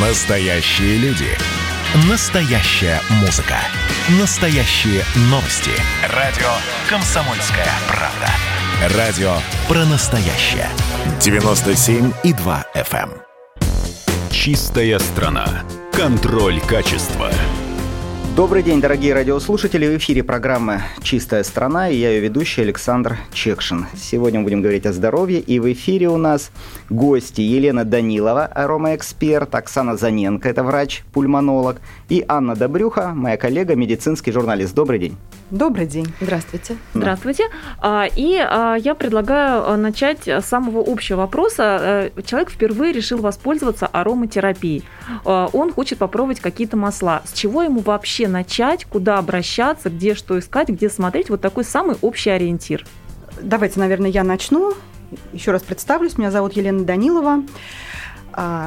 Настоящие люди. Настоящая музыка. Настоящие новости. Радио «Комсомольская правда». Радио про настоящее. 97,2 FM. эм. Чистая страна. Контроль качества. Добрый день, дорогие радиослушатели. В эфире программа «Чистая страна» и я ее ведущий Александр Чекшин. Сегодня мы будем говорить о здоровье, и в эфире у нас гости Елена Данилова, аромаэксперт, Оксана Заненко, это врач-пульмонолог, и Анна Добрюха, моя коллега, медицинский журналист. Добрый день. Добрый день. Здравствуйте. Да. Здравствуйте. А, И а, я предлагаю а, начать с самого общего вопроса. Э, Человек впервые решил воспользоваться ароматерапией. Он хочет попробовать какие-то масла. С чего ему вообще начать, куда обращаться, где что искать, где смотреть? Вот такой самый общий ориентир. Давайте, наверное, я начну. Еще раз представлюсь. Меня зовут Елена Данилова.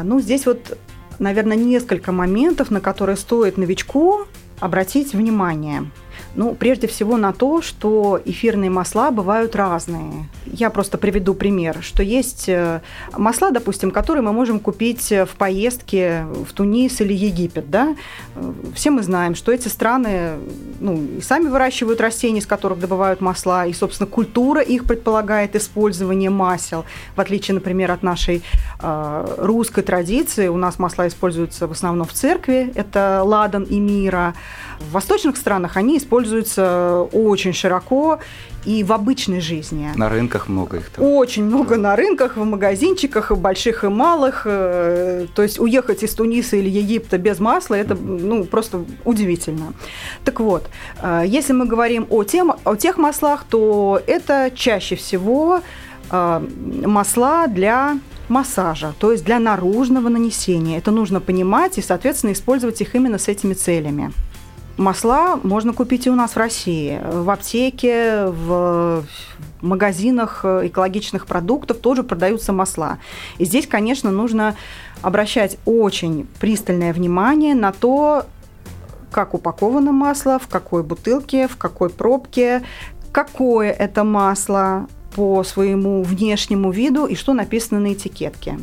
Ну, здесь вот, наверное, несколько моментов, на которые стоит новичку обратить внимание. Ну, прежде всего на то, что эфирные масла бывают разные. Я просто приведу пример, что есть э, масла, допустим, которые мы можем купить э, в поездке в Тунис или Египет, да. Э, Все мы знаем, что эти страны, ну, сами выращивают растения, из которых добывают масла, и, собственно, культура их предполагает использование масел, в отличие, например, от нашей э, русской традиции. У нас масла используются в основном в церкви, это ладан и мира. В восточных странах они используются очень широко и в обычной жизни. На рынках много их там. Очень много на рынках, в магазинчиках, и больших и малых. Э, То есть уехать из Туниса или Египта без масла, это ну, просто удивительно. Так вот, э, если мы говорим о, тем, о тех маслах, то это чаще всего э, масла для массажа, то есть для наружного нанесения. Это нужно понимать и, соответственно, использовать их именно с этими целями. Масла можно купить и у нас в России. В аптеке, в магазинах экологичных продуктов тоже продаются масла. И здесь, конечно, нужно обращать очень пристальное внимание на то, как упаковано масло, в какой бутылке, в какой пробке, какое это масло по своему внешнему виду и что написано на этикетке.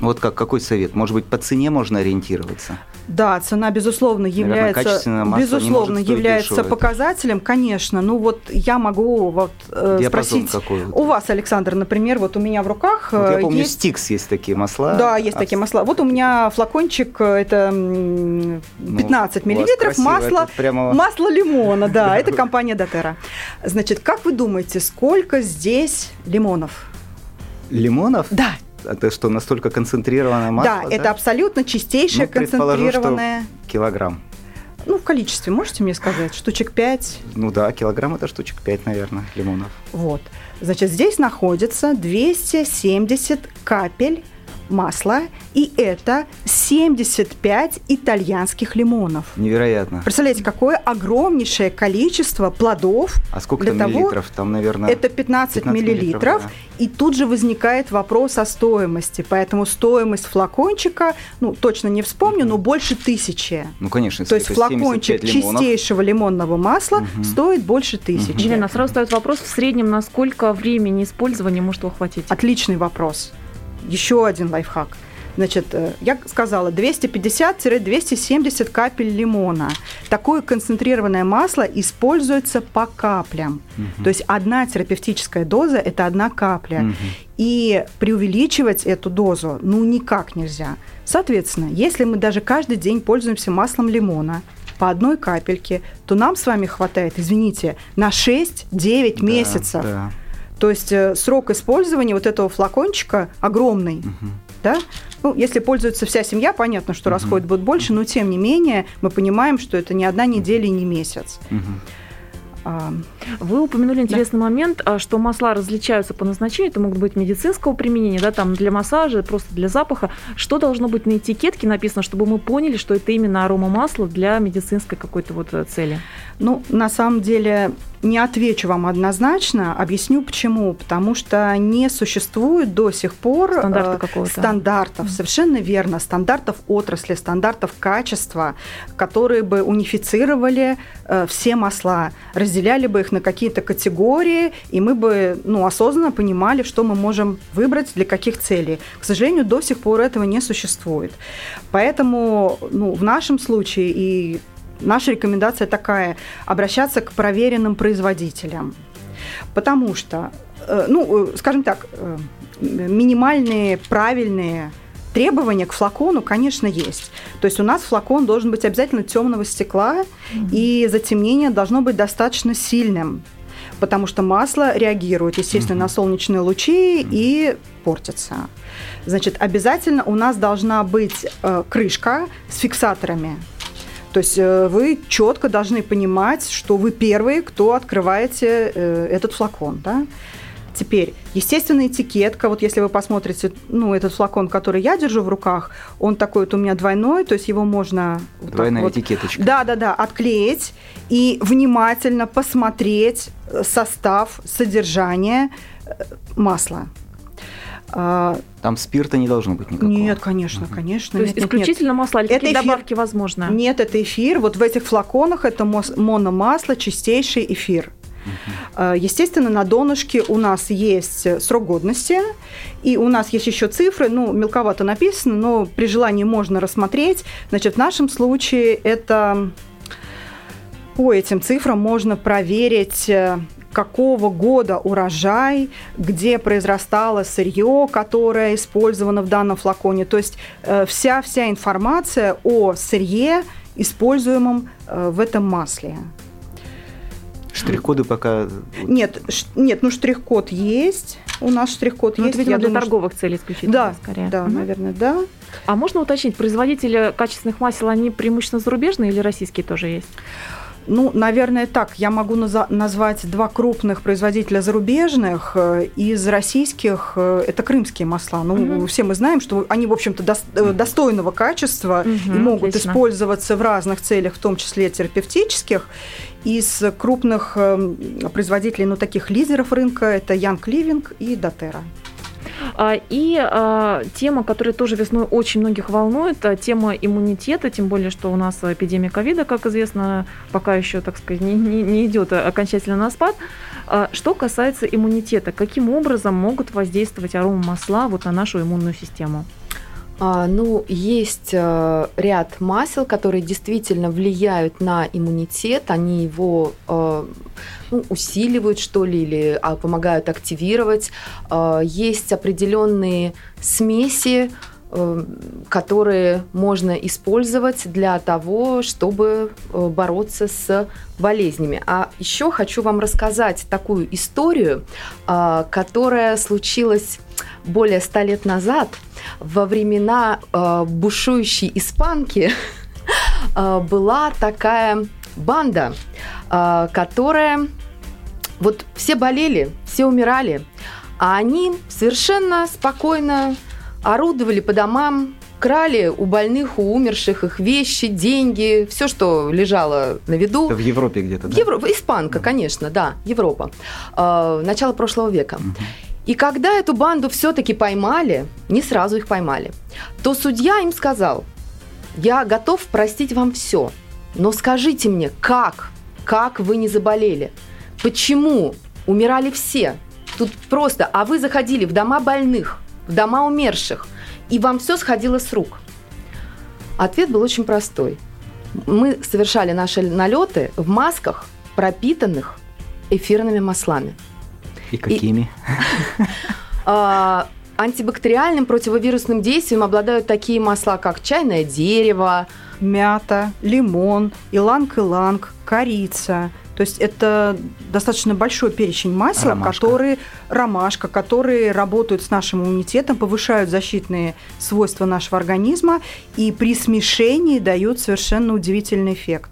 Вот как, какой совет? Может быть, по цене можно ориентироваться? Да, цена, безусловно, Наверное, является, не безусловно, является дешево. показателем, конечно. Ну вот я могу вот э, Диапазон спросить какой? вот? у вас, Александр, например, вот у меня в руках Вот я э, помню, есть Стикс есть такие масла. Да, есть А такие масла. Вот у меня флакончик, э, это м, Ну, 15 у вас миллилитров масла, прямо- масло лимона, да, это компания Дотера. Значит, как вы думаете, сколько здесь лимонов? Лимонов? Да, это что, настолько концентрированное масло? да, это абсолютно чистейшее, Ну, предположу, что концентрированное. Килограмм. Ну, в количестве, можете мне сказать? Штучек 5? Ну да, килограмм это штучек 5, наверное, лимонов. Вот. Значит, здесь находится 270 капель масла, и это 75 итальянских лимонов. Невероятно. Представляете, какое огромнейшее количество плодов. А сколько для там того- миллилитров? Там, наверное... Это 15, 15 миллилитров, миллилитров, да. и тут же возникает вопрос о стоимости. Поэтому стоимость флакончика, ну, точно не вспомню, но больше тысячи. Ну, конечно. То есть флакончик 75 лимонов. чистейшего лимонного масла стоит больше тысячи. Елена, сразу встает вопрос, в среднем на сколько времени использования может ухватить? Отличный вопрос. Еще один лайфхак. Значит, э, я сказала 250-270 капель лимона. Такое концентрированное масло используется по каплям. То есть одна терапевтическая доза – это одна капля. Мгм. И преувеличивать эту дозу ну никак нельзя. Соответственно, если мы даже каждый день пользуемся маслом лимона по одной капельке, то нам с вами хватает, извините, на 6-9 Да, месяцев. да. То есть э, срок использования вот этого флакончика огромный. Да? Ну, если пользуется вся семья, понятно, что расход будет больше, но тем не менее мы понимаем, что это не одна неделя и не месяц. А, Вы упомянули интересный момент, а, что масла различаются по назначению. Это могут быть медицинского применения, да, там для массажа, просто для запаха. Что должно быть на этикетке написано, чтобы мы поняли, что это именно аромамасло для медицинской какой-то вот э, цели? Ну, на самом деле, не отвечу вам однозначно, объясню почему. Потому что не существует до сих пор Стандарта э, стандартов, mm-hmm. совершенно верно, стандартов отрасли, стандартов качества, которые бы унифицировали э, все масла, разделяли бы их на какие-то категории, и мы бы ну, осознанно понимали, что мы можем выбрать для каких целей. К сожалению, до сих пор этого не существует. Поэтому ну, в нашем случае и наша рекомендация такая – обращаться к проверенным производителям. Потому что, э, ну, э, скажем так, э, минимальные, правильные требования к флакону, конечно, есть. То есть у нас флакон должен быть обязательно темного стекла, mm-hmm. и затемнение должно быть достаточно сильным, потому что масло реагирует, естественно, mm-hmm. на солнечные лучи mm-hmm. и портится. Значит, обязательно у нас должна быть э, крышка с фиксаторами. То есть э, вы четко должны понимать, что вы первые, кто открываете э, этот флакон. Да? Теперь, естественно, этикетка, вот если вы посмотрите, ну, этот флакон, который я держу в руках, он такой вот у меня двойной, то есть его можно... Вот Двойная вот, этикеточка. Да-да-да, отклеить и внимательно посмотреть состав, содержание масла. А, Там спирта не должно быть никакого. Нет, конечно, угу. конечно. То есть нет, исключительно нет. масло, или это эфир... добавки возможно? Нет, это эфир. Вот в этих флаконах это мономасло, чистейший эфир. Угу. Естественно, на донышке у нас есть срок годности, и у нас есть еще цифры, ну, мелковато написано, но при желании можно рассмотреть. Значит, в нашем случае это по этим цифрам можно проверить э, какого года урожай, где произрастало сырье, которое использовано в данном флаконе. То есть вся-вся э, информация о сырье, используемом э, в этом масле. Штрих-коды пока... Нет, нет, ну штрих-код есть. У нас штрих-код ну, есть. Это, видимо, для думаю, торговых целей исключительно, да, скорее. Да, угу. наверное, да. А можно уточнить, производители качественных масел, они преимущественно зарубежные или российские тоже есть? Ну, наверное, так. Я могу назвать два крупных производителя зарубежных. Э, из российских э, это крымские масла. Ну, угу. все мы знаем, что они, в общем-то, до, достойного качества угу, и могут отлично. использоваться в разных целях, в том числе терапевтических. Из крупных эм, производителей, ну, таких лидеров рынка, это Янг Ливинг и Дотера. А, и а, тема, которая тоже весной очень многих волнует, а, тема иммунитета, тем более, что у нас эпидемия ковида, как известно, пока еще, так сказать, не, не, не идет окончательно на спад. Что касается иммунитета, каким образом могут воздействовать арома масла вот на нашу иммунную систему? А, ну, есть э, ряд масел, которые действительно влияют на иммунитет, они его э, ну, усиливают, что ли, или а, помогают активировать. Э, есть определенные смеси, которые можно использовать для того, чтобы бороться с болезнями. А еще хочу вам рассказать такую историю, которая случилась более ста лет назад, во времена э, бушующей испанки, э, была такая банда, э, которая вот все болели, все умирали, а они совершенно спокойно орудовали по домам, крали у больных, у умерших их вещи, деньги, все, что лежало на виду. Это в Европе где-то, да? Евро... Испанка, конечно, да, Европа. Э, начало прошлого века. Угу. И когда эту банду все-таки поймали, не сразу их поймали, то судья им сказал, я готов простить вам все, но скажите мне, как, как вы не заболели? Почему умирали все? Тут просто, а вы заходили в дома больных, в дома умерших, и вам все сходило с рук. Ответ был очень простой. Мы совершали наши налеты в масках, пропитанных эфирными маслами. И какими? А, антибактериальным противовирусным действием обладают такие масла, как чайное дерево, мята, лимон, иланг-иланг, корица. То есть это достаточно большой перечень масел, ромашка. которые ромашка, которые работают с нашим иммунитетом, повышают защитные свойства нашего организма и при смешении дают совершенно удивительный эффект.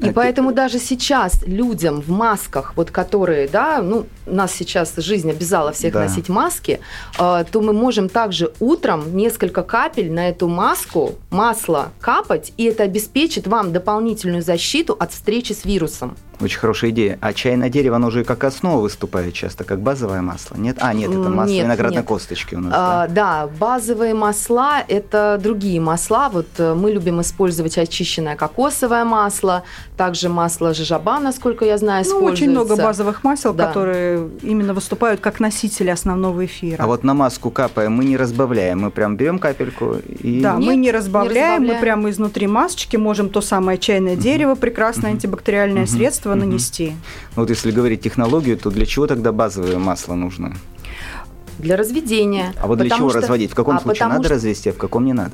И поэтому даже сейчас людям в масках, вот которые, да, ну, нас сейчас жизнь обязала всех да. носить маски, э, то мы можем также утром несколько капель на эту маску, масло капать, и это обеспечит вам дополнительную защиту от встречи с вирусом. Очень хорошая идея. А чайное дерево, оно же как основа выступает часто, как базовое масло. Нет? А, нет, это масло Нет, виноградной нет. косточки у нас. А, да? да, базовые масла – это другие масла. Вот э, мы любим использовать очищенное кокосовое масло, также масло жижаба, насколько я знаю, Ну, используется. очень много базовых масел, Да. которые именно выступают как носители основного эфира. А вот на маску капаем, мы не разбавляем, мы прям берем капельку и... Да, мы Нет, не не разбавляем, мы разбавляем. прямо изнутри масочки можем то самое чайное дерево, прекрасное антибактериальное Мгм. средство Мгм. нанести. Ну, Вот если говорить технологию, то для чего тогда базовое масло нужно? Для разведения. А вот для чего что- разводить? В каком а случае надо что- развести, а в каком не надо?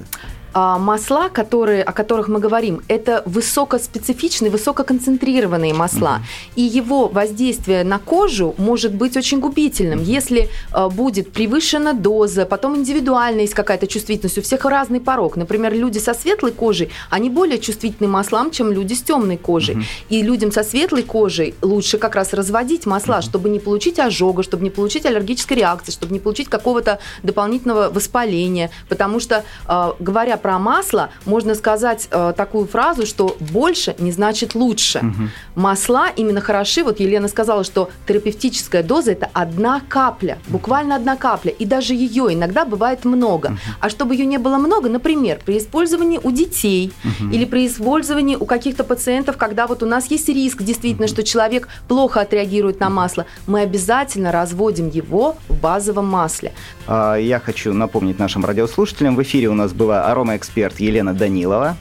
А, масла, которые, о которых мы говорим, это высокоспецифичные, высококонцентрированные масла. И его воздействие на кожу может быть очень губительным. Если а, будет превышена доза, потом индивидуально есть какая-то чувствительность, у всех разный порог. Например, люди со светлой кожей, они более чувствительны маслам, чем люди с темной кожей. Мгм. И людям со светлой кожей лучше как раз разводить масла, чтобы не получить ожога, чтобы не получить аллергической реакции, чтобы не получить какого-то дополнительного воспаления. Потому что, э, говоря про масло, можно сказать э, такую фразу, что больше не значит лучше. Мгм. Масла именно хороши. Вот Елена сказала, что терапевтическая доза это одна капля, буквально одна капля, и даже ее иногда бывает много. А чтобы ее не было много, например, при использовании у детей Мгм. или при использовании у каких-то пациентов, когда вот у нас есть риск действительно, что человек плохо отреагирует на масло, мы обязательно разводим его в базовом масле. А, Я хочу напомнить нашим радиослушателям, в эфире у нас была аромаэксперт Елена Данилова,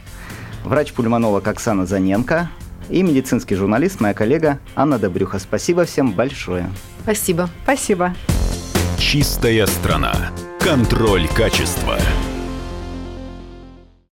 врач-пульмонолог Оксана Заненко и медицинский журналист, моя коллега Анна Добрюха. Спасибо всем большое. Спасибо. Спасибо. Чистая страна. Контроль качества.